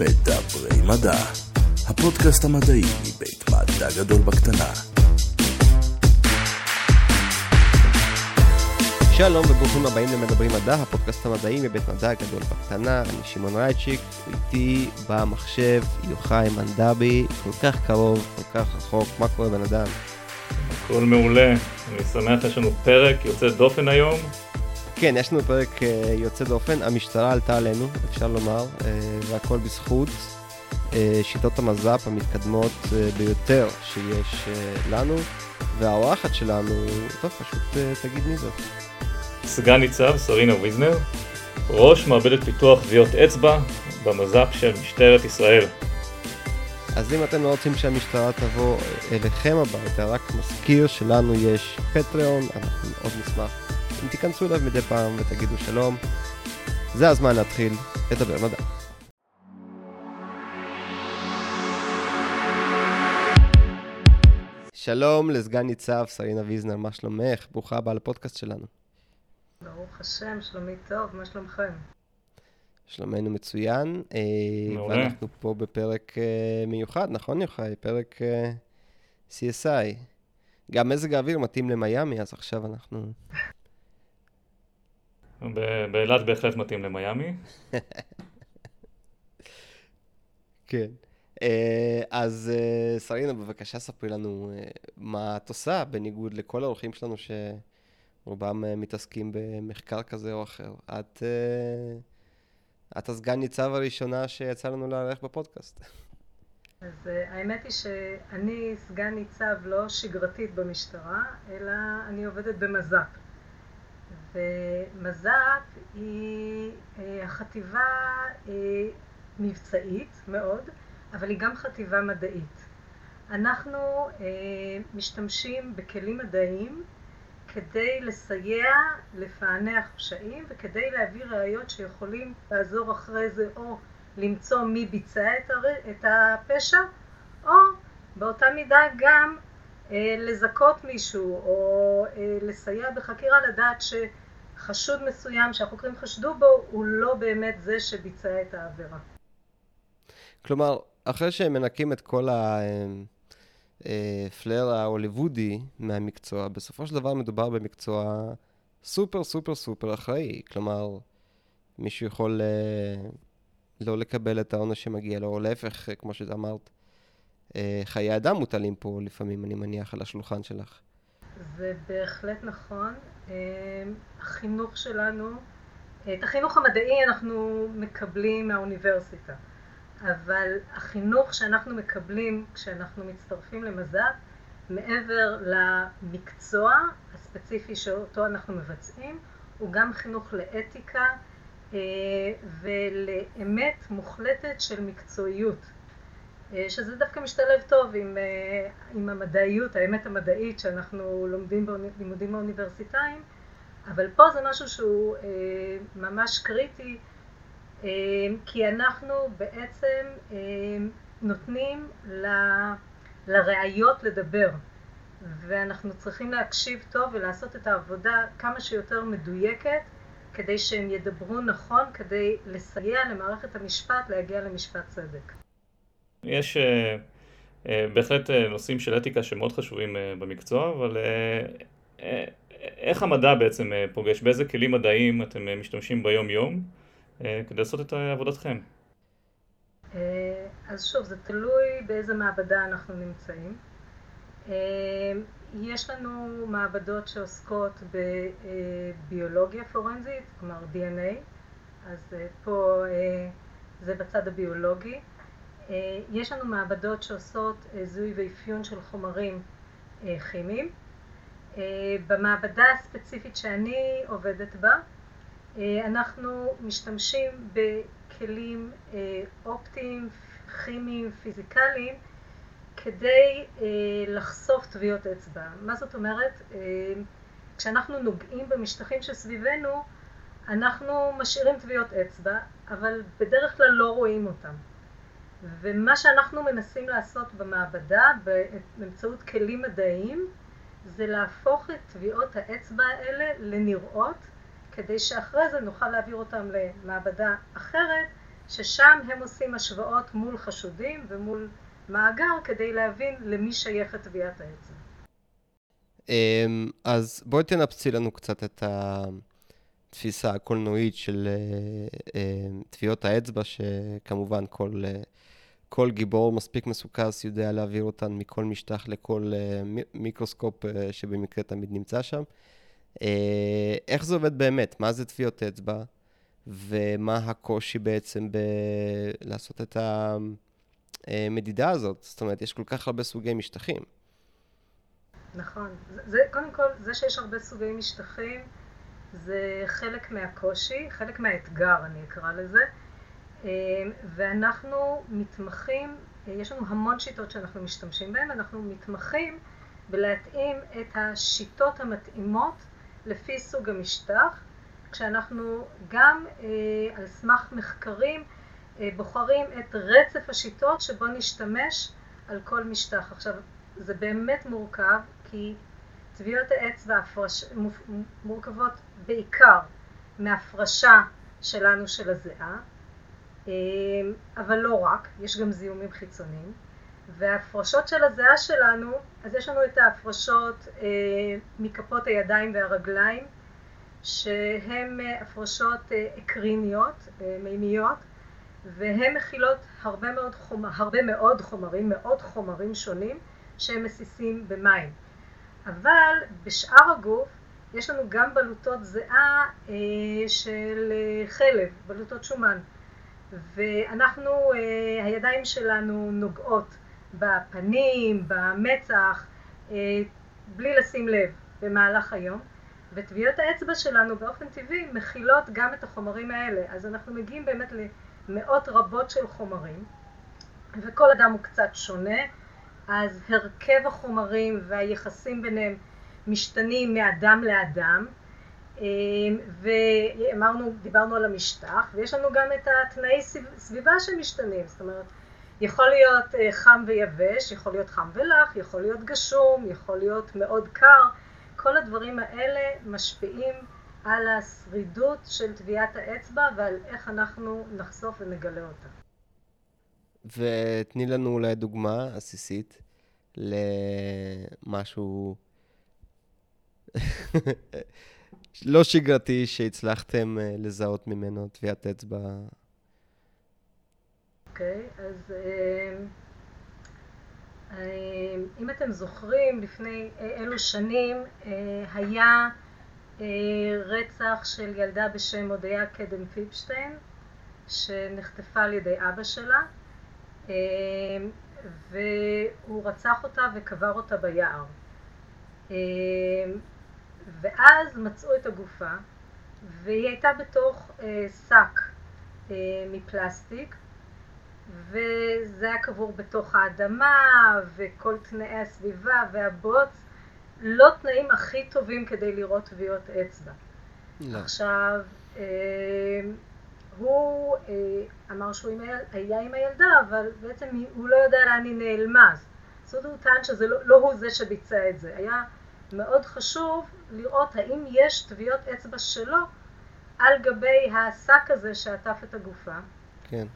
מדברי מדע, הפודקאסט המדעי מבית מדע גדול בקטנה. שלום וברוכים הבאים למדברים מדע, הפודקאסט המדעי מבית מדע גדול בקטנה, אני שמעון רייצ'יק, איתי במחשב יוחאי מנדבי, כל כך קרוב, כל כך רחוק, מה קורה בן אדם? הכל מעולה, אני שמח, יש לנו פרק יוצא דופן היום. כן, יש לנו פרק uh, יוצא דופן, המשטרה עלתה עלינו, אפשר לומר, uh, והכל בזכות uh, שיטות המז"פ המתקדמות ביותר שיש לנו, והאורחת שלנו, טוב, פשוט תגיד מי זאת. סגן ניצב סרינה ויזנר, ראש מעבדת פיתוח טביעות אצבע במז"פ של משטרת ישראל. אז אם אתם לא רוצים שהמשטרה תבוא אליכם הביתה, רק מזכיר שלנו יש פטריון, אנחנו מאוד נשמח אם תיכנסו אליו מדי פעם ותגידו שלום. זה הזמן להתחיל לדבר מדע. שלום לסגן ניצב סרינה ויזנר, מה שלומך? ברוכה הבאה לפודקאסט שלנו. ברוך השם, שלומי טוב, מה שלומכם? שלומנו מצוין, אה, מעולה. ואנחנו פה בפרק אה, מיוחד, נכון יוחאי? פרק אה, CSI. גם מזג האוויר מתאים למיאמי, אז עכשיו אנחנו... ב- באילת בהחלט מתאים למיאמי. כן. אה, אז אה, סרינה, בבקשה ספרי לנו אה, מה את עושה, בניגוד לכל האורחים שלנו שרובם אה, מתעסקים במחקר כזה או אחר. את, אה, את הסגן ניצב הראשונה שיצא לנו לארח בפודקאסט. אז האמת היא שאני סגן ניצב לא שגרתית במשטרה, אלא אני עובדת במז"פ. ומז"פ היא uh, החטיבה uh, מבצעית מאוד, אבל היא גם חטיבה מדעית. אנחנו uh, משתמשים בכלים מדעיים כדי לסייע לפענח פשעים וכדי להביא ראיות שיכולים לעזור אחרי זה או למצוא מי ביצע את, הפשע, או באותה מידה גם אה, לזכות מישהו, או אה, לסייע בחקירה לדעת שחשוד מסוים שהחוקרים חשדו בו, הוא לא באמת זה שביצע את העבירה. כלומר, אחרי שהם מנקים את כל הפלר ההוליוודי מהמקצוע, בסופו של דבר מדובר במקצוע סופר סופר סופר אחראי. כלומר, מישהו יכול אה, לא לקבל את העונש שמגיע לו, או להפך, אה, כמו שאמרת, אה, חיי אדם מוטלים פה לפעמים, אני מניח, על השולחן שלך. זה בהחלט נכון. אה, החינוך שלנו, את החינוך המדעי אנחנו מקבלים מהאוניברסיטה, אבל החינוך שאנחנו מקבלים כשאנחנו מצטרפים למז"פ, מעבר למקצוע הספציפי שאותו אנחנו מבצעים, הוא גם חינוך לאתיקה אה, ולאמת מוחלטת של מקצועיות. אה, שזה דווקא משתלב טוב עם, אה, עם המדעיות, האמת המדעית שאנחנו לומדים בלימודים האוניברסיטאיים, אבל פה זה משהו שהוא אה, ממש קריטי, כי אנחנו בעצם נותנים ל, לראיות לדבר, ואנחנו צריכים להקשיב טוב ולעשות את העבודה כמה שיותר מדויקת, כדי שהם ידברו נכון, כדי לסייע למערכת המשפט להגיע למשפט צדק. יש אה, אה, בהחלט אה, נושאים של אתיקה שמאוד חשובים אה, במקצוע, אבל אה, אה, איך המדע בעצם אה, פוגש? באיזה כלים מדעיים אתם אה, משתמשים ביום-יום אה, כדי לעשות את עבודתכם? אה, אז שוב, זה תלוי באיזה מעבדה אנחנו נמצאים. אה, יש לנו מעבדות שעוסקות בביולוגיה פורנזית, כלומר DNA, אז אה, פה אה, זה בצד הביולוגי. אה, יש לנו מעבדות שעושות אה, זיהוי ואפיון של חומרים אה, כימיים. במעבדה הספציפית שאני עובדת בה, אנחנו משתמשים בכלים אופטיים, כימיים, פיזיקליים, כדי לחשוף טביעות אצבע. מה זאת אומרת? כשאנחנו נוגעים במשטחים שסביבנו, אנחנו משאירים טביעות אצבע, אבל בדרך כלל לא רואים אותם. ומה שאנחנו מנסים לעשות במעבדה באמצעות כלים מדעיים זה להפוך את טביעות האצבע האלה לנראות כדי שאחרי זה נוכל להעביר אותם למעבדה אחרת ששם הם עושים השוואות מול חשודים ומול מאגר כדי להבין למי שייכת טביעת האצבע. אמ, אז בואי תנפצי לנו קצת את התפיסה הקולנועית של אה, אמ, טביעות האצבע, שכמובן כל, אה, כל גיבור מספיק מסוכס יודע להעביר אותן מכל משטח לכל אה, מיקרוסקופ שבמקרה תמיד נמצא שם. איך זה עובד באמת? מה זה טביעות אצבע? ומה הקושי בעצם בלעשות את המדידה הזאת? זאת אומרת, יש כל כך הרבה סוגי משטחים. נכון. זה, זה, קודם כל, זה שיש הרבה סוגי משטחים זה חלק מהקושי, חלק מהאתגר אני אקרא לזה. אה, ואנחנו מתמחים, אה, יש לנו המון שיטות שאנחנו משתמשים בהן, אנחנו מתמחים בלהתאים את השיטות המתאימות לפי סוג המשטח, כשאנחנו גם אה, על סמך מחקרים בוחרים את רצף השיטות שבו נשתמש על כל משטח. עכשיו, זה באמת מורכב, כי טביעות האצבע הפרש... מורכבות בעיקר מהפרשה שלנו של הזיעה, אה, אבל לא רק, יש גם זיהומים חיצוניים. וההפרשות של הזיעה שלנו, אז יש לנו את ההפרשות אה, מכפות הידיים והרגליים, שהן אה, הפרשות אקריניות, מימיות, והן מכילות הרבה מאוד, חומר, הרבה מאוד חומרים, מאוד חומרים שונים, שהם מסיסים במים. אבל בשאר הגוף יש לנו גם בלוטות זיעה אה, של אה, חלב, בלוטות שומן. ואנחנו, אה, הידיים שלנו נוגעות בפנים, במצח, אה, בלי לשים לב במהלך היום. וטביעות האצבע שלנו באופן טבעי מכילות גם את החומרים האלה. אז אנחנו מגיעים באמת למאות רבות של חומרים, וכל אדם הוא קצת שונה. אז הרכב החומרים והיחסים ביניהם משתנים מאדם לאדם, ואמרנו, דיברנו על המשטח, ויש לנו גם את התנאי סביבה שמשתנים, זאת אומרת, יכול להיות אה, חם ויבש, יכול להיות חם ולח, יכול להיות גשום, יכול להיות מאוד קר, כל הדברים האלה משפיעים על השרידות של טביעת האצבע ועל איך אנחנו נחשוף ונגלה אותה. ותני לנו אולי דוגמה עסיסית למשהו לא שגרתי שהצלחתם אה, לזהות ממנו טביעת אצבע. אוקיי, okay, אז אה, אה, אם אתם זוכרים, לפני אילו שנים היה רצח של ילדה בשם הודיה קדם פיפשטיין, שנחטפה על ידי אבא שלה. והוא רצח אותה וקבר אותה ביער. ואז מצאו את הגופה, והיא הייתה בתוך אה, שק אה, מפלסטיק, וזה היה קבור בתוך האדמה, וכל תנאי הסביבה והבוץ, לא תנאים הכי טובים כדי לראות טביעות אצבע. לא. עכשיו, אמ, הוא אה, אמר שהוא עם היל... היה עם הילדה, אבל בעצם הוא לא יודע לאן היא נעלמה. זאת אומרת, הוא טען שזה לא, לא הוא זה שביצע את זה. היה מאוד חשוב לראות האם יש טביעות אצבע שלו על גבי השק הזה שעטף את הגופה. כן.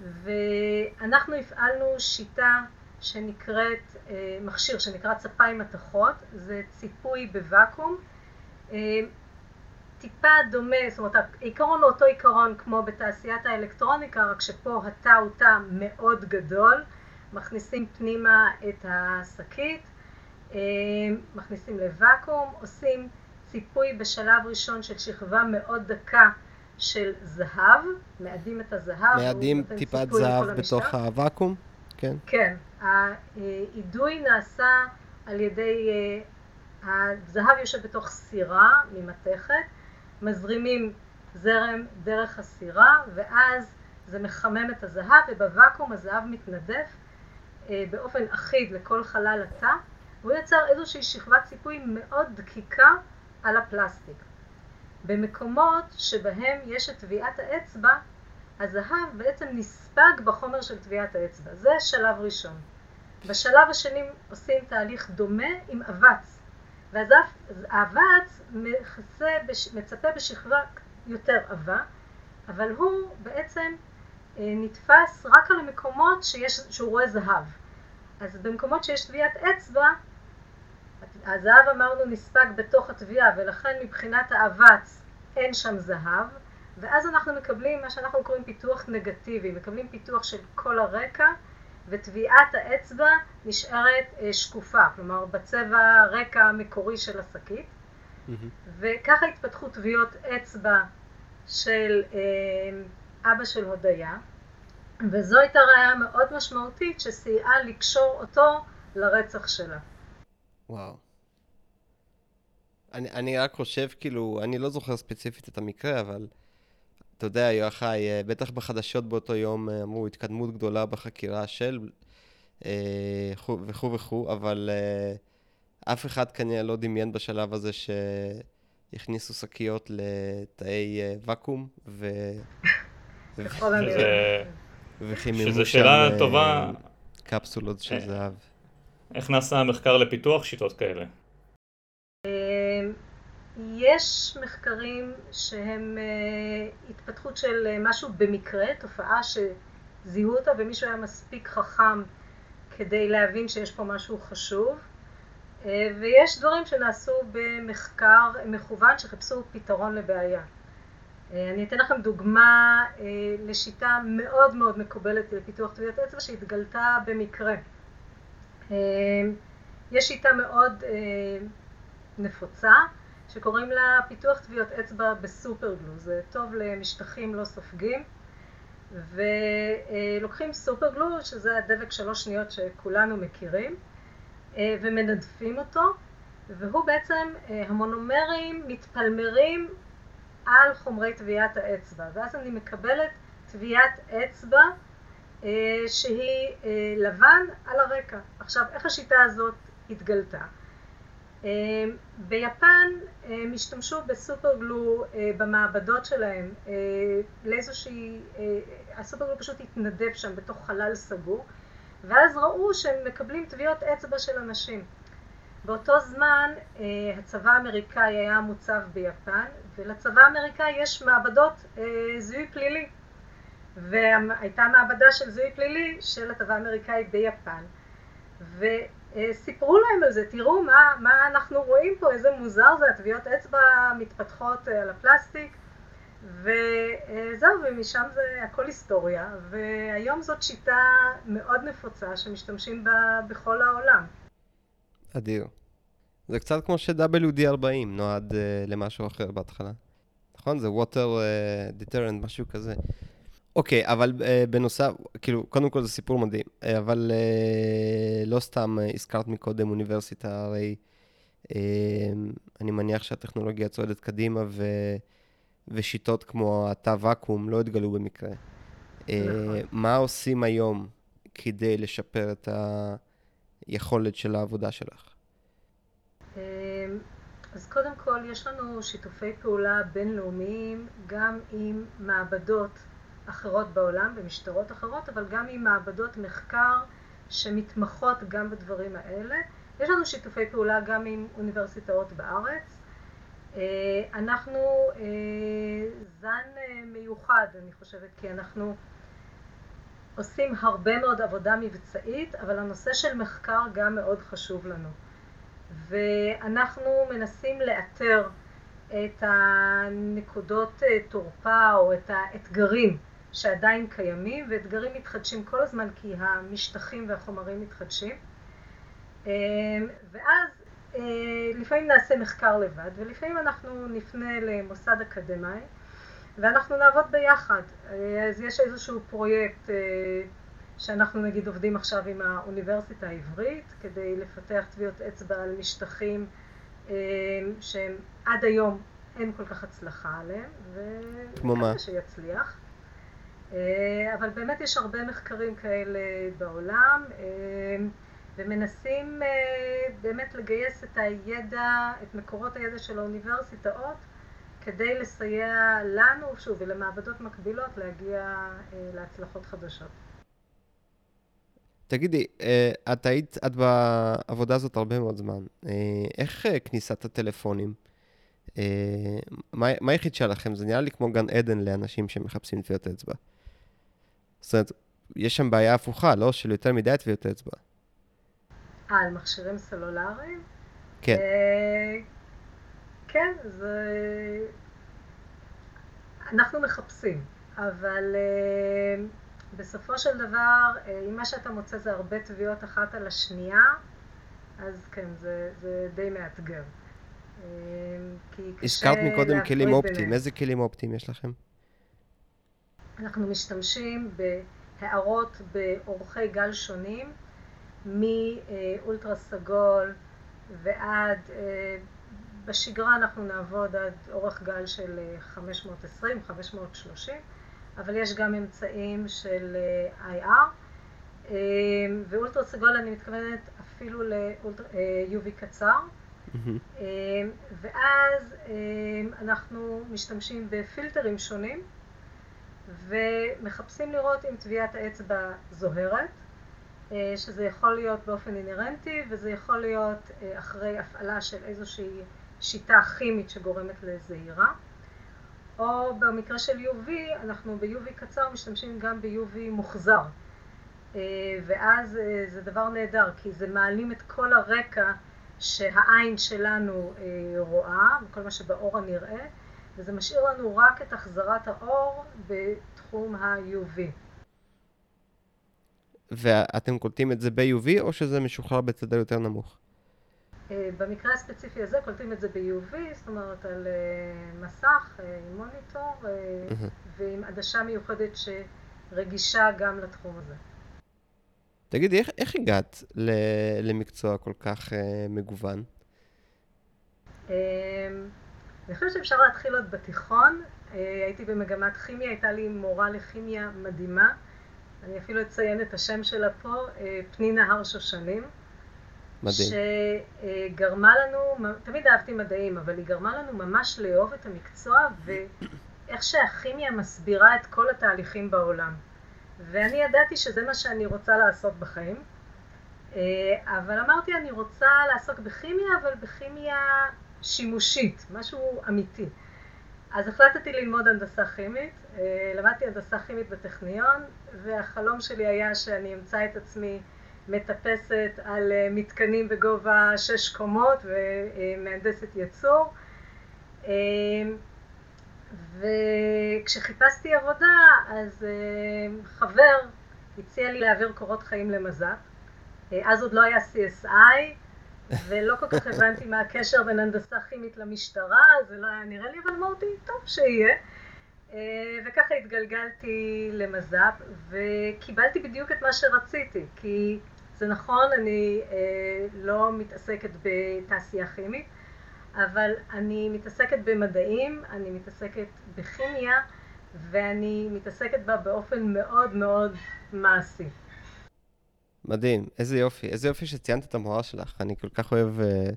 ואנחנו הפעלנו שיטה שנקראת, אה, מכשיר שנקרא צפיים מתכות, זה ציפוי בוואקום. אה, טיפה דומה, זאת אומרת העיקרון הוא אותו עיקרון כמו בתעשיית האלקטרוניקה, רק שפה התא הוא תא מאוד גדול, מכניסים פנימה את השקית, מכניסים לוואקום, עושים ציפוי בשלב ראשון של שכבה מאוד דקה של זהב, מאדים את הזהב. מאדים טיפת זהב בתוך הוואקום? כן. כן. האידוי נעשה על ידי, אה, הזהב יושב בתוך סירה ממתכת, מזרימים זרם דרך הסירה, ואז זה מחמם את הזהב, ובוואקום הזהב מתנדף אה, באופן אחיד לכל חלל התא, והוא יצר איזושהי שכבת ציפוי מאוד דקיקה על הפלסטיק. במקומות שבהם יש את טביעת האצבע, הזהב בעצם נספג בחומר של טביעת האצבע. זה שלב ראשון. בשלב השני עושים תהליך דומה עם אבץ. והאבץ מכסה, מצפה בשכבה יותר עבה, אבל הוא בעצם נתפס רק על המקומות שיש, שהוא רואה זהב. אז במקומות שיש טביעת אצבע, הזהב אמרנו נספג בתוך הטביעה, ולכן מבחינת האבץ אין שם זהב, ואז אנחנו מקבלים מה שאנחנו קוראים פיתוח נגטיבי, מקבלים פיתוח של כל הרקע, וטביעת האצבע נשארת אה, שקופה, כלומר בצבע רקע המקורי של השקית, mm-hmm. וככה התפתחו טביעות אצבע של אה, אבא של הודיה, וזו הייתה ראיה מאוד משמעותית שסייעה לקשור אותו לרצח שלה. וואו. אני, אני רק חושב, כאילו, אני לא זוכר ספציפית את המקרה, אבל אתה יודע, יוחאי, אה, בטח בחדשות באותו יום אה, אמרו התקדמות גדולה בחקירה של אה, וכו' וכו', אבל אף אחד כנראה לא דמיין בשלב הזה שהכניסו שקיות לתאי ואקום, ו... וחיממו שם טובה. קפסולות של זהב. איך נעשה המחקר לפיתוח שיטות כאלה? יש מחקרים שהם uh, התפתחות של uh, משהו במקרה, תופעה שזיהו אותה ומישהו היה מספיק חכם כדי להבין שיש פה משהו חשוב, uh, ויש דברים שנעשו במחקר מכוון שחיפשו פתרון לבעיה. אני אתן לכם דוגמה לשיטה מאוד מאוד מקובלת לפיתוח טביעת אצבע שהתגלתה במקרה. יש שיטה מאוד נפוצה שקוראים לה פיתוח טביעות אצבע בסופרגלו. זה טוב למשטחים לא סופגים. ולוקחים סופרגלו, שזה הדבק שלוש שניות שכולנו מכירים, ומנדפים אותו, והוא בעצם, המונומרים מתפלמרים על חומרי טביעת האצבע, ואז אני מקבלת טביעת אצבע שהיא לבן על הרקע. עכשיו, איך השיטה הזאת התגלתה? אמ, ביפן הם השתמשו בסופרגלו אה, במעבדות שלהם אה, לאיזושהי, אה, הסופרגלו פשוט התנדב שם בתוך חלל סגור ואז ראו שהם מקבלים טביעות אצבע של אנשים. באותו זמן הצבא האמריקאי היה מוצב ביפן ולצבא האמריקאי יש מעבדות זיהוי פלילי והייתה מעבדה של זיהוי פלילי של הצבא האמריקאי ביפן. אה, סיפרו להם על זה, תראו מה, מה אנחנו רואים פה, איזה מוזר זה, הטביעות אצבע מתפתחות אה, על הפלסטיק, וזהו, ומשם זה הכל היסטוריה, והיום זאת שיטה מאוד נפוצה שמשתמשים בה בכל העולם. אדיר. זה קצת כמו ש-WD-40 נועד uh, למשהו אחר בהתחלה. נכון? זה water uh, deterrent, משהו כזה. אוקיי, אבל uh, בנוסף, כאילו, קודם כל זה סיפור מדהים, אה, אבל uh, לא סתם uh, הזכרת מקודם אוניברסיטה, הרי uh, אני מניח שהטכנולוגיה צועדת קדימה ו, ושיטות כמו התא ואקום לא התגלו במקרה. Uh, מה עושים היום כדי לשפר את היכולת של העבודה שלך? אז קודם כל, יש לנו שיתופי פעולה בינלאומיים גם עם מעבדות אחרות בעולם, במשטרות אחרות, אבל גם עם מעבדות מחקר שמתמחות גם בדברים האלה. יש לנו שיתופי פעולה גם עם אוניברסיטאות בארץ. אה, אנחנו אה, זן אה, מיוחד, אני חושבת, כי אנחנו עושים הרבה מאוד עבודה מבצעית, אבל הנושא של מחקר גם מאוד חשוב לנו. ואנחנו מנסים לאתר את הנקודות תורפה או את האתגרים שעדיין קיימים, ואתגרים מתחדשים כל הזמן כי המשטחים והחומרים מתחדשים. אמ, ואז אה, לפעמים נעשה מחקר לבד, ולפעמים אנחנו נפנה למוסד אקדמאי, ואנחנו נעבוד ביחד. אה, אז יש איזשהו פרויקט אה, שאנחנו נגיד עובדים עכשיו עם האוניברסיטה העברית, כדי לפתח טביעות אצבע על משטחים שהם עד היום אין כל כך הצלחה עליהם, וכמה שיצליח. אה, אבל באמת יש הרבה מחקרים כאלה בעולם, אה, ומנסים אה, באמת לגייס את הידע, את מקורות הידע של האוניברסיטאות, כדי לסייע לנו, שוב, ולמעבדות מקבילות להגיע להצלחות חדשות. תגידי, את היית, את בעבודה הזאת הרבה מאוד זמן. איך כניסת הטלפונים? מה, מה היחיד שלכם? זה נראה לי כמו גן עדן לאנשים שמחפשים טביעות אצבע. זאת אומרת, יש שם בעיה הפוכה, לא? של יותר מדי טביעות אצבע. אה, על מכשירים סלולריים? כן. אה, כן, זה... אנחנו מחפשים, אבל אה, בסופו של דבר, אה, אם מה שאתה מוצא זה הרבה טביעות אחת על השנייה, אז כן, זה, זה די מאתגר. הזכרת מקודם כלים אופטיים. איזה כלים אופטיים יש לכם? אנחנו משתמשים בהערות באורכי גל שונים, מאולטרה סגול ועד, אה, בשגרה אנחנו נעבוד עד אורך גל של אה, 520, 530, אבל יש גם אמצעים של אה, IR, אה, ואולטרה סגול אני מתכוונת אפילו ל-UV קצר. אה, ואז אה, אנחנו משתמשים בפילטרים שונים ומחפשים לראות אם טביעת האצבע זוהרת, אה, שזה יכול להיות באופן אינהרנטי וזה יכול להיות אה, אחרי הפעלה של איזושהי שיטה כימית שגורמת לזהירה. או במקרה של UV, אנחנו ב-UV קצר משתמשים גם ב-UV מוחזר. אה, ואז זה דבר נהדר, כי זה מעלים את כל הרקע שהעין שלנו אה, רואה, וכל מה שבאור הנראה, וזה משאיר לנו רק את החזרת האור בתחום ה-UV. ואתם קולטים את זה ב-UV או שזה משוחרר בתדר יותר נמוך? אה, במקרה הספציפי הזה קולטים את זה ב-UV, זאת אומרת על אה, מסך אה, עם מוניטור. ועם עדשה מיוחדת שרגישה גם לתחום הזה. תגידי, איך, איך הגעת ל- למקצוע כל כך אה, מגוון? אני חושבת שאפשר להתחיל עוד בתיכון. אה, הייתי במגמת כימיה, הייתה לי מורה לכימיה מדהימה. אני אפילו אציין את השם שלה פה, אה, פנינה הר שושנים. מדהים. שגרמה לנו, תמיד אהבתי מדעים, אבל היא גרמה לנו ממש לאהוב את המקצוע ואיך שהכימיה מסבירה את כל התהליכים בעולם. ואני ידעתי שזה מה שאני רוצה לעשות בחיים. אה, אבל אמרתי, אני רוצה לעסוק בכימיה, אבל בכימיה שימושית, משהו אמיתי. אז החלטתי ללמוד הנדסה כימית, אה, למדתי הנדסה כימית בטכניון, והחלום שלי היה שאני אמצא את עצמי מטפסת על אה, מתקנים בגובה שש קומות ומהנדסת. אה, וכשחיפשתי עבודה, אז חבר הציע לי להעביר קורות חיים למז"פ. אז עוד לא היה CSI, ולא כל כך הבנתי מה הקשר בין הנדסה כימית למשטרה, זה לא היה נראה לי, אבל אמרתי, טוב, שיהיה. אה, וככה התגלגלתי למז"פ, וקיבלתי בדיוק את מה שרציתי, כי זה נכון, אני אה, לא מתעסקת בתעשייה כימית, אבל אני מתעסקת במדעים, אני מתעסקת בכימיה, ואני מתעסקת בה באופן מאוד מאוד מעשי. מדהים, איזה יופי. איזה יופי שציינת את המורה שלך. אני כל כך אוהב אה,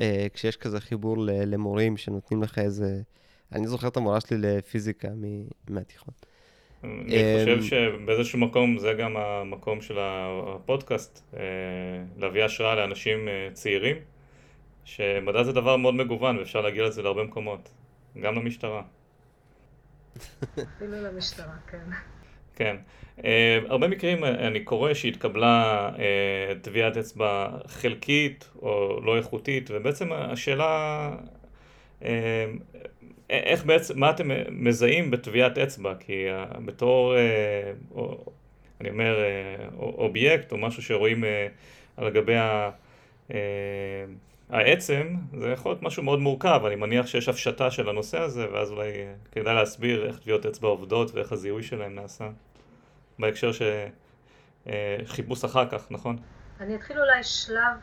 אה, כשיש כזה חיבור ל- למורים שנותנים לך איזה... אני זוכר את המורה שלי לפיזיקה מ- מהתיכון. אני אמ, חושב שבאיזשהו מקום זה גם המקום של הפודקאסט, אה, להביא השראה לאנשים אה, צעירים, שמדע זה דבר מאוד מגוון ואפשר להגיע לזה להרבה מקומות, גם למשטרה. אפילו למשטרה, כן. כן. Uh, הרבה מקרים אני קורא שהתקבלה uh, טביעת אצבע חלקית או לא איכותית, ובעצם השאלה uh, איך בעצם, מה אתם מזהים בטביעת אצבע? כי uh, בתור, uh, או, אני אומר, uh, אובייקט או משהו שרואים uh, על גבי ה... uh, העצם, זה יכול להיות משהו מאוד מורכב, אני מניח שיש הפשטה של הנושא הזה, ואז אולי כדאי להסביר איך טביעות אצבע עובדות ואיך הזיהוי שלהם נעשה. בהקשר של אה, אחר כך, נכון? אני אתחיל אולי שלב,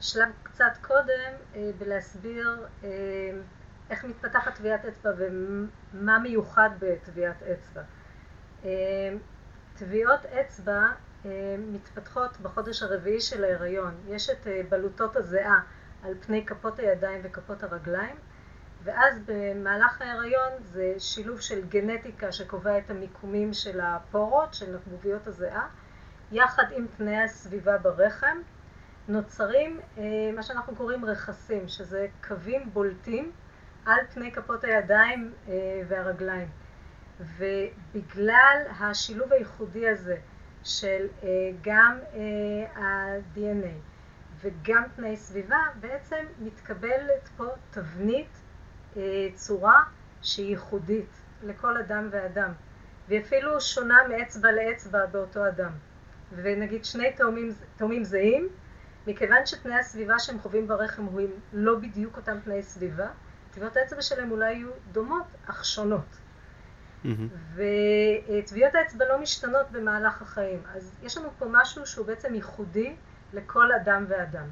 שלב קצת קודם אה, בלהסביר אה, איך מתפתחת טביעת אצבע ומה מיוחד בטביעת אצבע. טביעות אצבע מתפתחות בחודש הרביעי של ההיריון. יש את בלוטות הזיעה על פני כפות הידיים וכפות הרגליים, ואז במהלך ההיריון זה שילוב של גנטיקה שקובע את המיקומים של הפורות, של נקבוביות הזיעה, יחד עם תנאי הסביבה ברחם, נוצרים אה, מה שאנחנו קוראים רכסים, שזה קווים בולטים על פני כפות הידיים אה, והרגליים. ובגלל השילוב הייחודי הזה של אה, גם ה-DNA וגם תנאי סביבה, בעצם מתקבלת פה תבנית אה, צורה שהיא ייחודית לכל אדם ואדם, והיא אפילו שונה מאצבע לאצבע באותו אדם. ונגיד שני תאומים, תאומים זהים, מכיוון שתנאי הסביבה שהם חווים ברחם הם לא בדיוק אותם תנאי סביבה, טביעות האצבע שלהם אולי יהיו דומות, אך שונות. וטביעות האצבע לא משתנות במהלך החיים. אז יש לנו פה משהו שהוא בעצם ייחודי לכל אדם ואדם.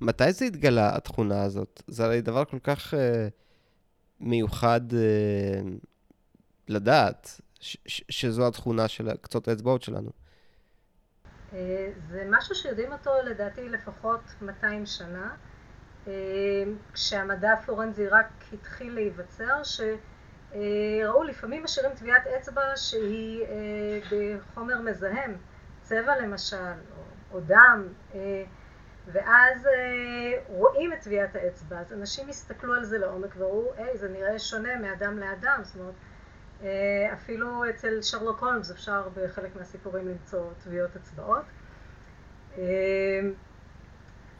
מתי זה התגלה, התכונה הזאת? זה הרי דבר כל כך uh, מיוחד uh, לדעת ש- ש- שזו התכונה של קצות האצבעות שלנו. אה, זה משהו שיודעים אותו לדעתי לפחות 200 שנה, כשהמדע הפורנזי רק התחיל להיווצר, ש... אה, ראו, לפעמים משאירים טביעת אצבע שהיא אה, בחומר מזהם, צבע למשל, או, או דם, אה, ואז רואים את טביעת האצבע, אז אנשים הסתכלו על זה לעומק וראו, היי, זה נראה שונה מאדם לאדם, זאת אומרת, אפילו אצל שרלוק הולמס אפשר בחלק מהסיפורים למצוא טביעות אצבעות.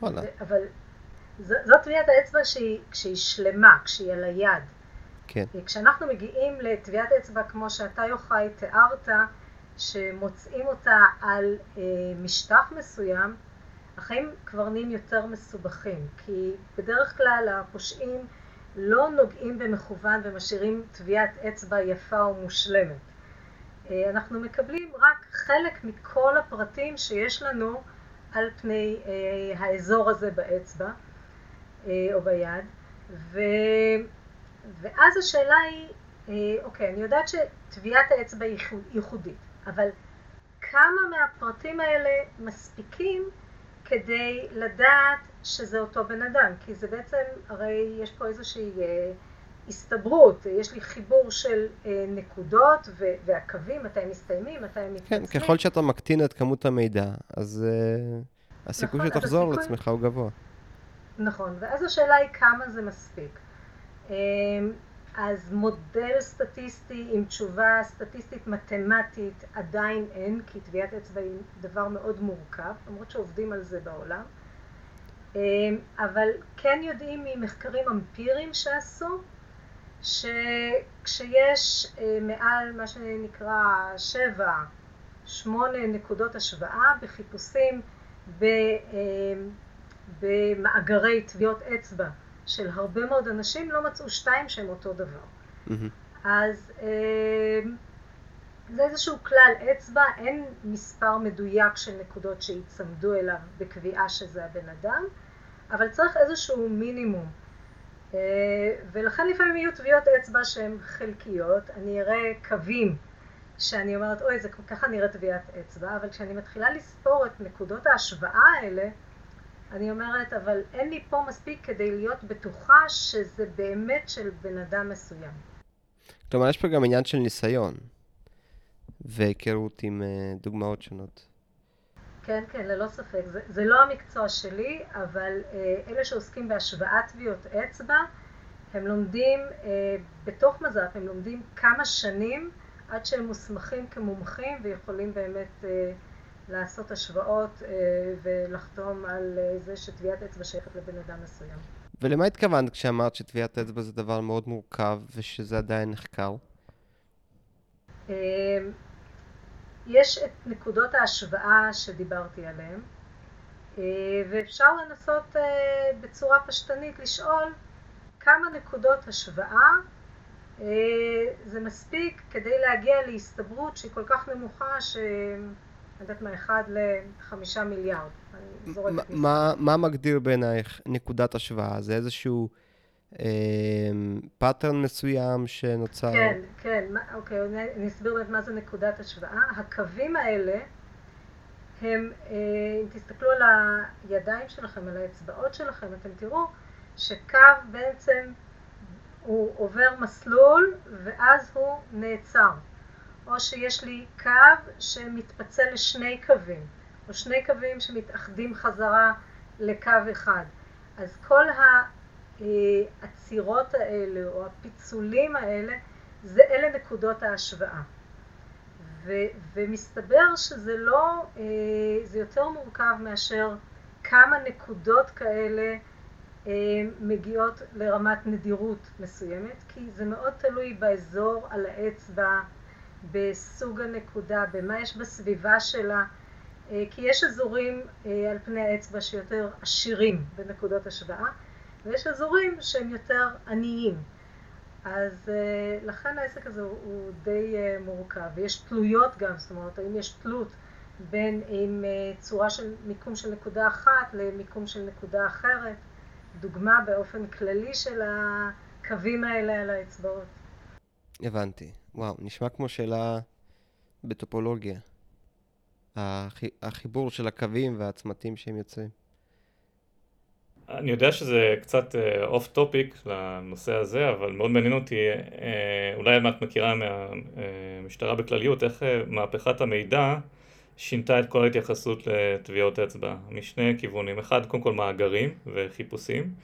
וואלה. אבל זאת טביעת האצבע שהיא, כשהיא שלמה, כשהיא על היד. כן. כשאנחנו מגיעים לטביעת אצבע כמו שאתה יוחאי תיארת, שמוצאים אותה על אה, משטח מסוים, החיים כבר נהיים יותר מסובכים, כי בדרך כלל הפושעים לא נוגעים במכוון ומשאירים טביעת אצבע יפה ומושלמת. אה, אנחנו מקבלים רק חלק מכל הפרטים שיש לנו על פני אה, האזור הזה באצבע אה, או ביד, ו... ואז השאלה היא, אה, אוקיי, אני יודעת שטביעת האצבע היא ייחודית, אבל כמה מהפרטים האלה מספיקים כדי לדעת שזה אותו בן אדם? כי זה בעצם, הרי יש פה איזושהי אה, הסתברות, יש לי חיבור של אה, נקודות והקווים, מתי הם מסתיימים, מתי הם מתנצלים. כן, ככל שאתה מקטין את כמות המידע, אז הסיכוי נכון, שתחזור הסיכוי... לעצמך הוא גבוה. נכון, ואז השאלה היא כמה זה מספיק. אמ, אז מודל סטטיסטי עם תשובה סטטיסטית מתמטית עדיין אין, כי טביעת אצבע היא דבר מאוד מורכב, למרות שעובדים על זה בעולם. אמ, אבל כן יודעים ממחקרים אמפיריים שעשו, שכשיש אה, מעל מה שנקרא שבע, שמונה נקודות השוואה בחיפושים אמ, במאגרי טביעות אצבע של הרבה מאוד אנשים לא מצאו שתיים שהם אותו דבר. Mm-hmm. אז אה, זה איזשהו כלל אצבע, אין מספר מדויק של נקודות שיצמדו אליו בקביעה שזה הבן אדם, אבל צריך איזשהו מינימום. אה, ולכן לפעמים יהיו טביעות אצבע שהן חלקיות, אני אראה קווים שאני אומרת, אוי, זה ככה נראה טביעת אצבע, אבל כשאני מתחילה לספור את נקודות ההשוואה האלה, אני אומרת, אבל אין לי פה מספיק כדי להיות בטוחה שזה באמת של בן אדם מסוים. כלומר, יש פה גם עניין של ניסיון והיכרות עם uh, דוגמאות שונות. כן, כן, ללא ספק. זה, זה לא המקצוע שלי, אבל uh, אלה שעוסקים בהשוואת טביעות אצבע, הם לומדים, uh, בתוך מז"פ, הם לומדים כמה שנים עד שהם מוסמכים כמומחים ויכולים באמת... Uh, לעשות השוואות אה, ולחתום על אה, זה שטביעת אצבע שייכת לבן אדם מסוים. ולמה התכוונת כשאמרת שטביעת אצבע זה דבר מאוד מורכב ושזה עדיין נחקר? אה, יש את נקודות ההשוואה שדיברתי עליהן, ואפשר לנסות בצורה פשטנית לשאול כמה נקודות השוואה זה מספיק כדי להגיע להסתברות שהיא כל כך נמוכה ש... יודעת מה, אחד לחמישה מיליארד. מה, מה מגדיר בעינייך נקודת השוואה? זה איזשהו pattern אה, מסוים שנוצר? כן, כן, אוקיי, אני אסביר באמת מה זה נקודת השוואה. הקווים האלה הם, אה, אם תסתכלו על הידיים שלכם, על האצבעות שלכם, אתם תראו שקו בעצם הוא עובר מסלול ואז הוא נעצר. או שיש לי קו שמתפצל לשני קווים, או שני קווים שמתאחדים חזרה לקו אחד. אז כל העצירות האלה, או הפיצולים האלה, זה אלה נקודות ההשוואה. ו, ומסתבר שזה לא, אה, זה יותר מורכב מאשר כמה נקודות כאלה אה, מגיעות לרמת נדירות מסוימת, כי זה מאוד תלוי באזור, על האצבע, בסוג הנקודה, במה יש בסביבה שלה, אה, כי יש אזורים על פני האצבע שיותר עשירים בנקודות השוואה, ויש אזורים שהם יותר עניים. אז uh, לכן העסק הזה הוא, די מורכב, ויש תלויות גם, זאת אומרת, האם יש תלות בין עם צורה של מיקום של נקודה אחת למיקום של נקודה אחרת, דוגמה באופן כללי של הקווים האלה על האצבעות. הבנתי. וואו, נשמע כמו שאלה בטופולוגיה. החיבור של הקווים והצמתים שהם יוצרים. אני יודע שזה קצת off אה, topic לנושא הזה, אבל מאוד מעניין אותי, אה, אולי את מכירה מהמשטרה בכלליות, איך אה, מהפכת המידע שינתה את כל ההתייחסות לטביעות אצבע, משני כיוונים. אחד, קודם כל מאגרים וחיפושים.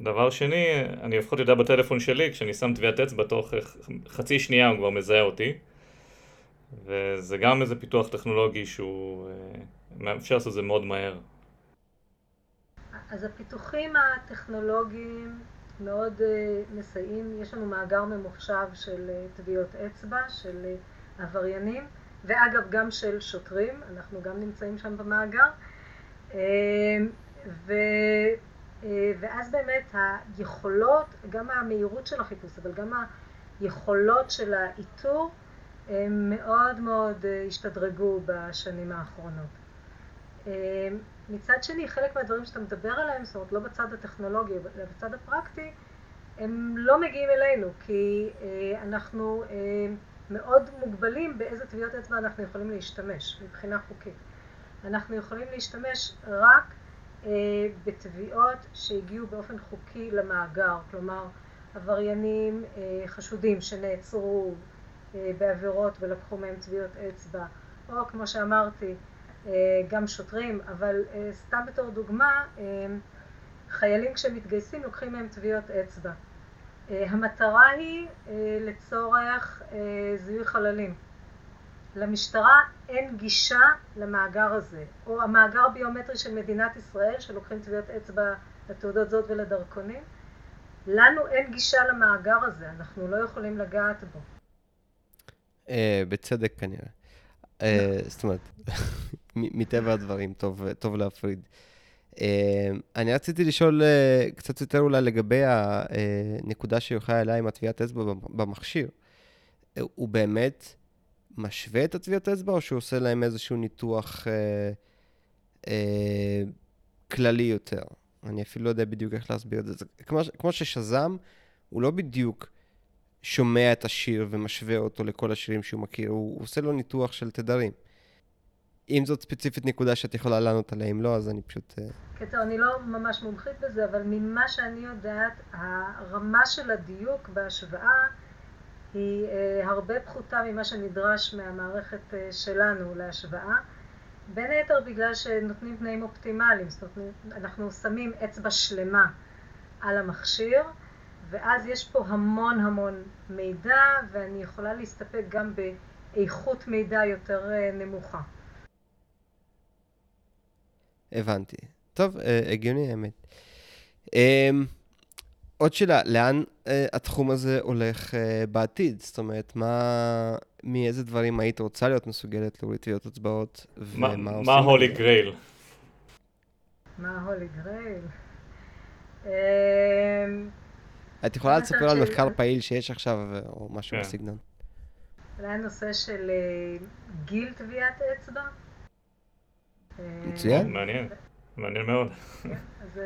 דבר שני, אני לפחות יודע בטלפון שלי, כשאני שם טביעת אצבע, תוך חצי שנייה הוא כבר מזהה אותי. וזה גם איזה פיתוח טכנולוגי שהוא מאפשר לעשות את זה מאוד מהר. אז הפיתוחים הטכנולוגיים מאוד uh, מסייעים, יש לנו מאגר ממוחשב של uh, טביעות אצבע, של עבריינים, ואגב גם של שוטרים, אנחנו גם נמצאים שם במאגר. ו, ואז באמת היכולות, גם המהירות של החיפוש, אבל גם היכולות של האיתור, הם מאוד מאוד השתדרגו בשנים האחרונות. מצד שני, חלק מהדברים שאתה מדבר עליהם, זאת אומרת, לא בצד הטכנולוגי, אלא בצד הפרקטי, הם לא מגיעים אלינו, כי אה, אנחנו אה, מאוד מוגבלים באיזה טביעות אצבע אנחנו יכולים להשתמש מבחינה חוקית. אנחנו יכולים להשתמש רק אה, בטביעות שהגיעו באופן חוקי למאגר, כלומר עבריינים אה, חשודים שנעצרו אה, בעבירות ולקחו מהם טביעות אצבע, או כמו שאמרתי, גם שוטרים, אבל סתם בתור דוגמה, חיילים כשמתגייסים לוקחים מהם טביעות אצבע. המטרה היא לצורך זיהוי חללים. למשטרה אין גישה למאגר הזה, או המאגר הביומטרי של מדינת ישראל, שלוקחים טביעות אצבע לתעודות זאת ולדרכונים. לנו אין גישה למאגר הזה, אנחנו לא יכולים לגעת בו. בצדק כנראה. זאת אומרת, מטבע הדברים, טוב, להפריד. אה, אני רציתי לשאול אה, קצת יותר אולי לגבי הנקודה שיוחאי העלה עם הטביעת אצבע במכשיר. אה, הוא באמת משווה את הטביעת אצבע, או שהוא עושה להם איזשהו ניתוח אה, אה, כללי יותר? אני אפילו לא יודע בדיוק איך להסביר את זה. כמו, כמו ששזם, הוא לא בדיוק שומע את השיר ומשווה אותו לכל השירים שהוא מכיר, הוא, הוא עושה לו ניתוח של תדרים. אם זאת ספציפית נקודה שאת יכולה לענות עליה, אם לא, אז אני פשוט... אה, טוב, אני לא ממש מומחית בזה, אבל ממה שאני יודעת, הרמה של הדיוק בהשוואה היא אה, הרבה פחותה ממה שנדרש מהמערכת אה, שלנו להשוואה. בין היתר בגלל שנותנים תנאים אופטימליים, זאת אומרת, אנחנו שמים אצבע שלמה על המכשיר, ואז יש פה המון המון מידע, ואני יכולה להסתפק גם באיכות מידע יותר נמוכה. הבנתי. טוב, אה, הגיוני האמת. אה, עוד שאלה, לאן אה, התחום הזה הולך אה, בעתיד? זאת אומרת, מה, מאיזה דברים היית רוצה להיות מסוגלת להוריד טביעות אצבעות, ומה מה עושים? מה הולי גרייל? מה הולי גרייל? את יכולה לספר על מחקר פעיל שיש עכשיו, או משהו כן. בסגנון. אולי הנושא של אה, גיל טביעת אצבע? מצוין. מעניין, מעניין מאוד. כן, אז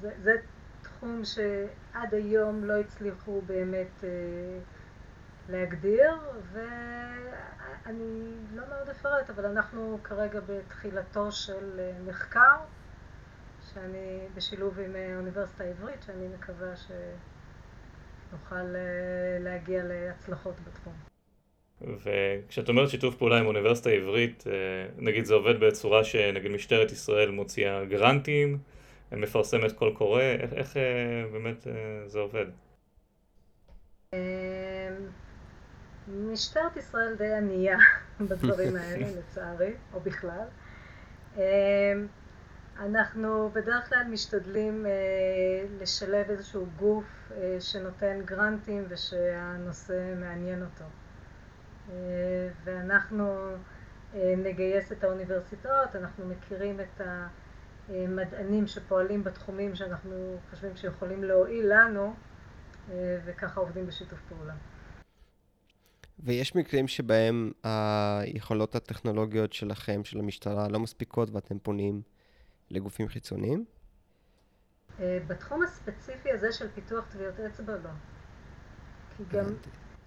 זה, זה תחום שעד היום לא הצליחו באמת אה, להגדיר, ואני לא מאוד אפרט, אבל אנחנו כרגע בתחילתו של אה, מחקר, שאני בשילוב עם אה, האוניברסיטה העברית, שאני מקווה שנוכל להגיע להצלחות בתחום. וכשאת אומרת שיתוף פעולה עם אוניברסיטה העברית, נגיד זה עובד בצורה שנגיד משטרת ישראל מוציאה גרנטים, מפרסמת קול קורא, איך, איך אה, באמת אה, זה עובד? משטרת ישראל די ענייה בדברים האלה, לצערי, או בכלל. אנחנו בדרך כלל משתדלים לשלב איזשהו גוף שנותן גרנטים ושהנושא מעניין אותו. ואנחנו נגייס את האוניברסיטאות, אנחנו מכירים את המדענים שפועלים בתחומים שאנחנו חושבים שיכולים להועיל לנו, וככה עובדים בשיתוף פעולה. ויש מקרים שבהם היכולות הטכנולוגיות שלכם, של המשטרה, לא מספיקות ואתם פונים לגופים חיצוניים? בתחום הספציפי הזה של פיתוח טביעות אצבע לא. כי גם,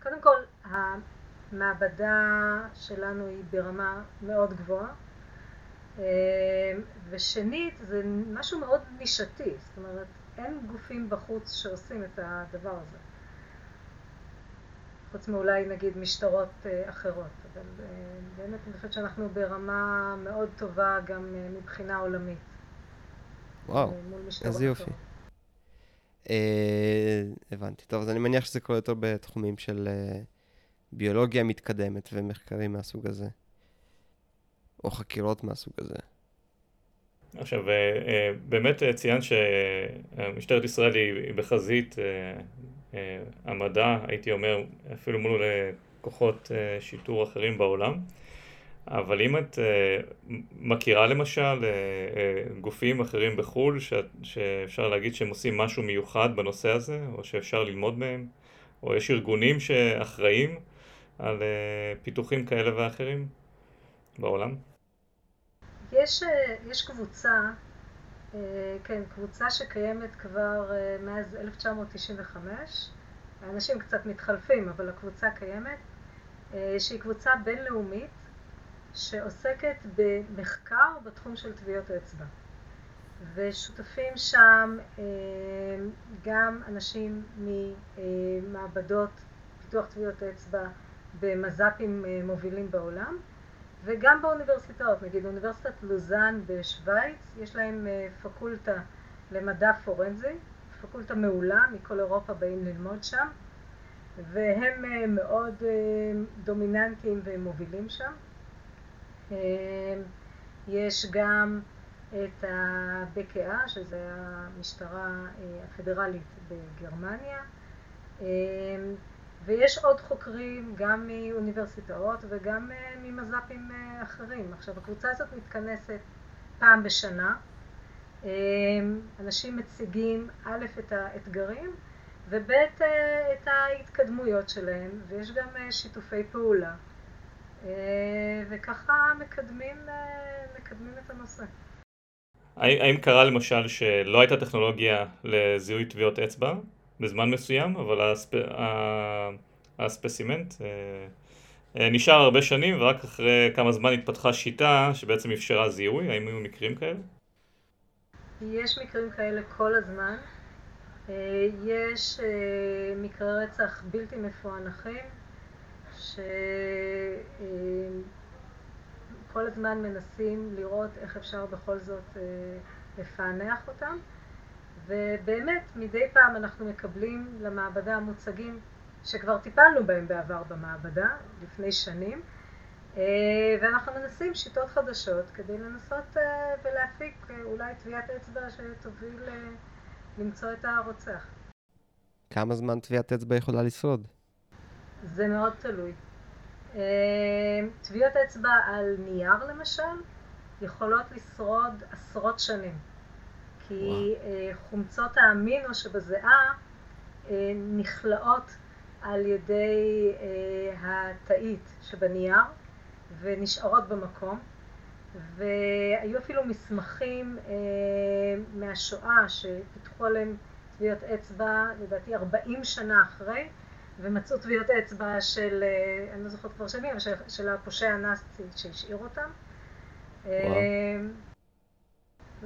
קודם כל, המעבדה שלנו היא ברמה מאוד גבוהה, ושנית, זה משהו מאוד נישתי, זאת אומרת, אין גופים בחוץ שעושים את הדבר הזה. חוץ מאולי נגיד משטרות אחרות, אבל באמת אני חושבת שאנחנו ברמה מאוד טובה גם מבחינה עולמית. וואו, איזה יופי. אה, הבנתי. טוב, אז אני מניח שזה קורה יותר בתחומים של אה, ביולוגיה מתקדמת ומחקרים מהסוג הזה, או חקירות מהסוג הזה. עכשיו, אה, באמת ציינת שמשטרת ישראל היא בחזית המדע, הייתי אומר, אפילו מול כוחות שיטור אחרים בעולם. אבל אם את מכירה למשל גופים אחרים בחו"ל שאפשר להגיד שהם עושים משהו מיוחד בנושא הזה, או שאפשר ללמוד מהם, או יש ארגונים שאחראים על פיתוחים כאלה ואחרים בעולם? יש, יש קבוצה, כן, קבוצה שקיימת כבר מאז 1995, האנשים קצת מתחלפים, אבל הקבוצה קיימת, שהיא קבוצה בינלאומית שעוסקת במחקר בתחום של טביעות אצבע. ושותפים שם אה, גם אנשים ממעבדות פיתוח טביעות אצבע במז"פים אה, מובילים בעולם, וגם באוניברסיטאות, נגיד אוניברסיטת לוזאן בשוויץ, יש להם אה, פקולטה למדע פורנזי, פקולטה מעולה, מכל אירופה באים ללמוד שם, והם מאוד דומיננטיים ומובילים שם. יש גם את ה-BKA, שזה המשטרה אה, הפדרלית בגרמניה, ויש עוד חוקרים גם מאוניברסיטאות וגם אה, ממז"פים אה, אחרים. עכשיו, הקבוצה הזאת מתכנסת פעם בשנה. אמ, אנשים מציגים א', את האתגרים, וב', את ההתקדמויות שלהם, ויש גם שיתופי פעולה. אה, וככה מקדמים, אה, מקדמים את הנושא. האם קרה למשל שלא הייתה טכנולוגיה לזיהוי טביעות אצבע בזמן מסוים, אבל הספ... הספסימנט אה, נשאר הרבה שנים ורק אחרי כמה זמן התפתחה שיטה שבעצם אפשרה זיהוי? האם היו מקרים כאלה? יש מקרים כאלה כל הזמן. יש מקרי רצח בלתי מפוענחים שכל הזמן מנסים לראות איך אפשר בכל זאת אה, לפענח אותם. ובאמת, מדי פעם אנחנו מקבלים למעבדה מוצגים שכבר טיפלנו בהם בעבר במעבדה, לפני שנים, אה, ואנחנו מנסים שיטות חדשות כדי לנסות אה, ולהפיק אולי טביעת אצבע שתוביל למצוא את הרוצח. כמה זמן טביעת אצבע יכולה לשרוד? זה מאוד תלוי. אה, טביעות אצבע על נייר למשל יכולות לשרוד עשרות שנים. כי וואו. אה, חומצות האמינו שבזיעה אה, נכלאות על ידי התאית שבנייר ונשארות במקום. והיו אפילו מסמכים מהשואה שפיתחו עליהם טביעות אצבע, לדעתי 40 שנה אחרי, ומצאו טביעות אצבע של, אה, אני לא זוכרת כבר של מי, אבל של, של הפושע הנאצי שהשאיר אותם. אה,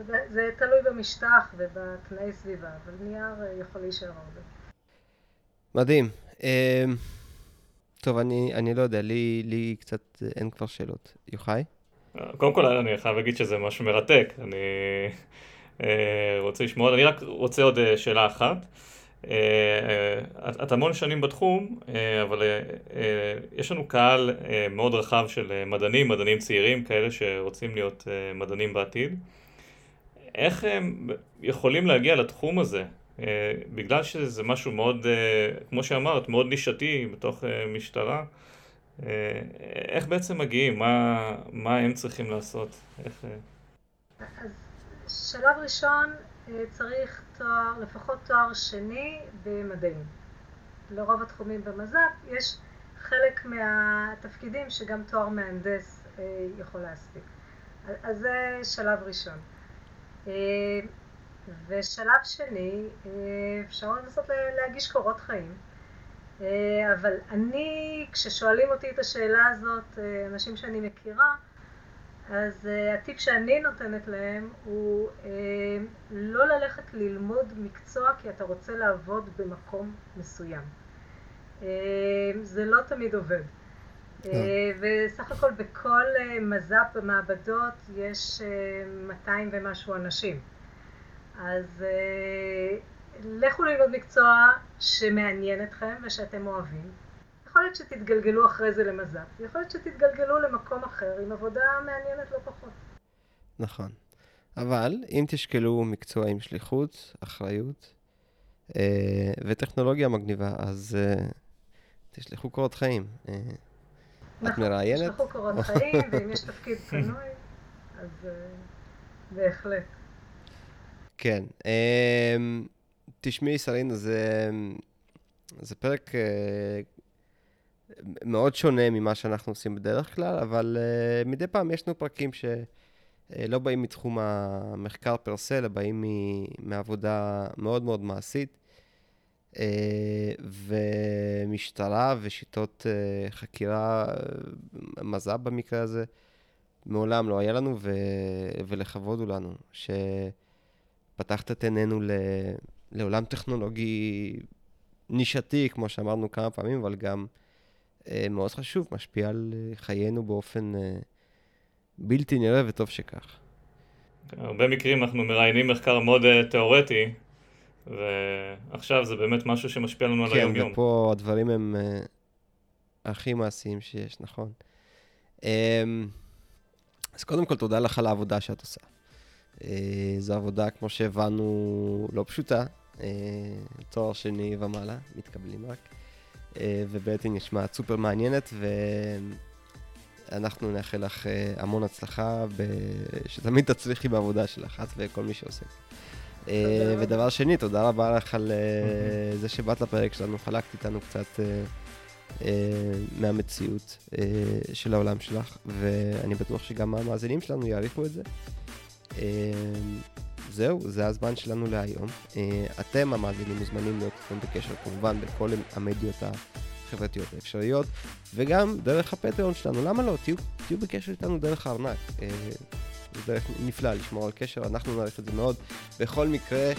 זה, זה תלוי במשטח ובתנאי סביבה, אבל נייר אה, יכול להישאר הרבה. מדהים. טוב, אני, אני לא יודע, לי, לי קצת אין כבר שאלות. יוחאי? קודם כל, אני חייב להגיד שזה משהו מרתק. אני רוצה לשמוע, אני רק רוצה עוד שאלה אחת. את המון שנים בתחום, אבל יש לנו קהל מאוד רחב של מדענים, מדענים צעירים, כאלה שרוצים להיות מדענים בעתיד. איך הם יכולים להגיע לתחום הזה? בגלל שזה משהו מאוד, כמו שאמרת, מאוד נישתי בתוך משטרה. איך בעצם מגיעים? מה, מה הם צריכים לעשות? איך... אז שלב ראשון צריך תואר, לפחות תואר שני במדעים. לרוב התחומים במז"פ יש חלק מהתפקידים שגם תואר מהנדס יכול להספיק. אז זה שלב ראשון. ושלב שני, אפשר לנסות להגיש קורות חיים. אבל אני, כששואלים אותי את השאלה הזאת, אנשים שאני מכירה, אז הטיפ שאני נותנת להם הוא לא ללכת ללמוד מקצוע כי אתה רוצה לעבוד במקום מסוים. זה לא תמיד עובד. וסך הכל בכל מז"פ במעבדות יש 200 ומשהו אנשים. אז לכו ללמוד מקצוע שמעניין אתכם ושאתם אוהבים. יכול להיות שתתגלגלו אחרי זה למז"פ, יכול להיות שתתגלגלו למקום אחר עם עבודה מעניינת לא פחות. נכון. אבל אם תשקלו מקצוע עם שליחות, אחריות אה, וטכנולוגיה מגניבה, אז אה, תשלחו קורות חיים. אה, את מראיינת? תשלחו קורות חיים, ואם יש תפקיד פנוי, אז אה, בהחלט. כן. אה, תשמעי, סרינה, זה, זה פרק אה, מאוד שונה ממה שאנחנו עושים בדרך כלל, אבל uh, מדי פעם יש לנו פרקים שלא uh, באים מתחום המחקר פר סה, אלא באים מעבודה מאוד מאוד מעשית. Uh, ומשטרה ושיטות uh, חקירה, מז"פ במקרה הזה, מעולם לא היה לנו, ו... ולכבוד הוא לנו, שפתחת את עינינו ל... לעולם טכנולוגי נישתי, כמו שאמרנו כמה פעמים, אבל גם אה, מאוד חשוב, משפיע על אה, חיינו באופן אה, בלתי נראה, וטוב שכך. הרבה מקרים אנחנו מראיינים מחקר מאוד תיאורטי, ועכשיו זה באמת משהו שמשפיע לנו כן, על היום-יום. כן, ופה הדברים הם הכי מעשיים שיש, נכון. אמ, אז קודם כל, תודה לך על העבודה שאת עושה. זו עבודה, כמו שהבנו, לא פשוטה. תואר שני ומעלה, מתקבלים רק. אה, ובאמת היא נשמעת סופר מעניינת, ואנחנו נאחל לך אה, המון הצלחה, שתמיד תצליחי בעבודה שלך, את וכל מי שעושה. אה, ודבר שני, תודה רבה לך על זה שבאת לפרק שלנו, חלקת איתנו קצת מהמציאות של העולם שלך, ואני בטוח שגם המאזינים שלנו יעריכו את זה. זהו, זה הזמן שלנו להיום. אה, אתם, המאזינים, מוזמנים להיות איתנו בקשר כמובן בכל המדיות החברתיות האפשריות, וגם דרך הפטריון שלנו. למה לא? תהיו, תהיו בקשר איתנו דרך הארנק. אה, זה דרך נפלא לשמור על קשר, אנחנו נעריך את זה מאוד. בכל מקרה,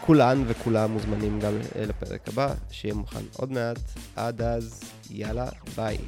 כולן וכולם מוזמנים גם לפרק הבא, שיהיה מוכן עוד מעט. עד אז, יאללה, ביי.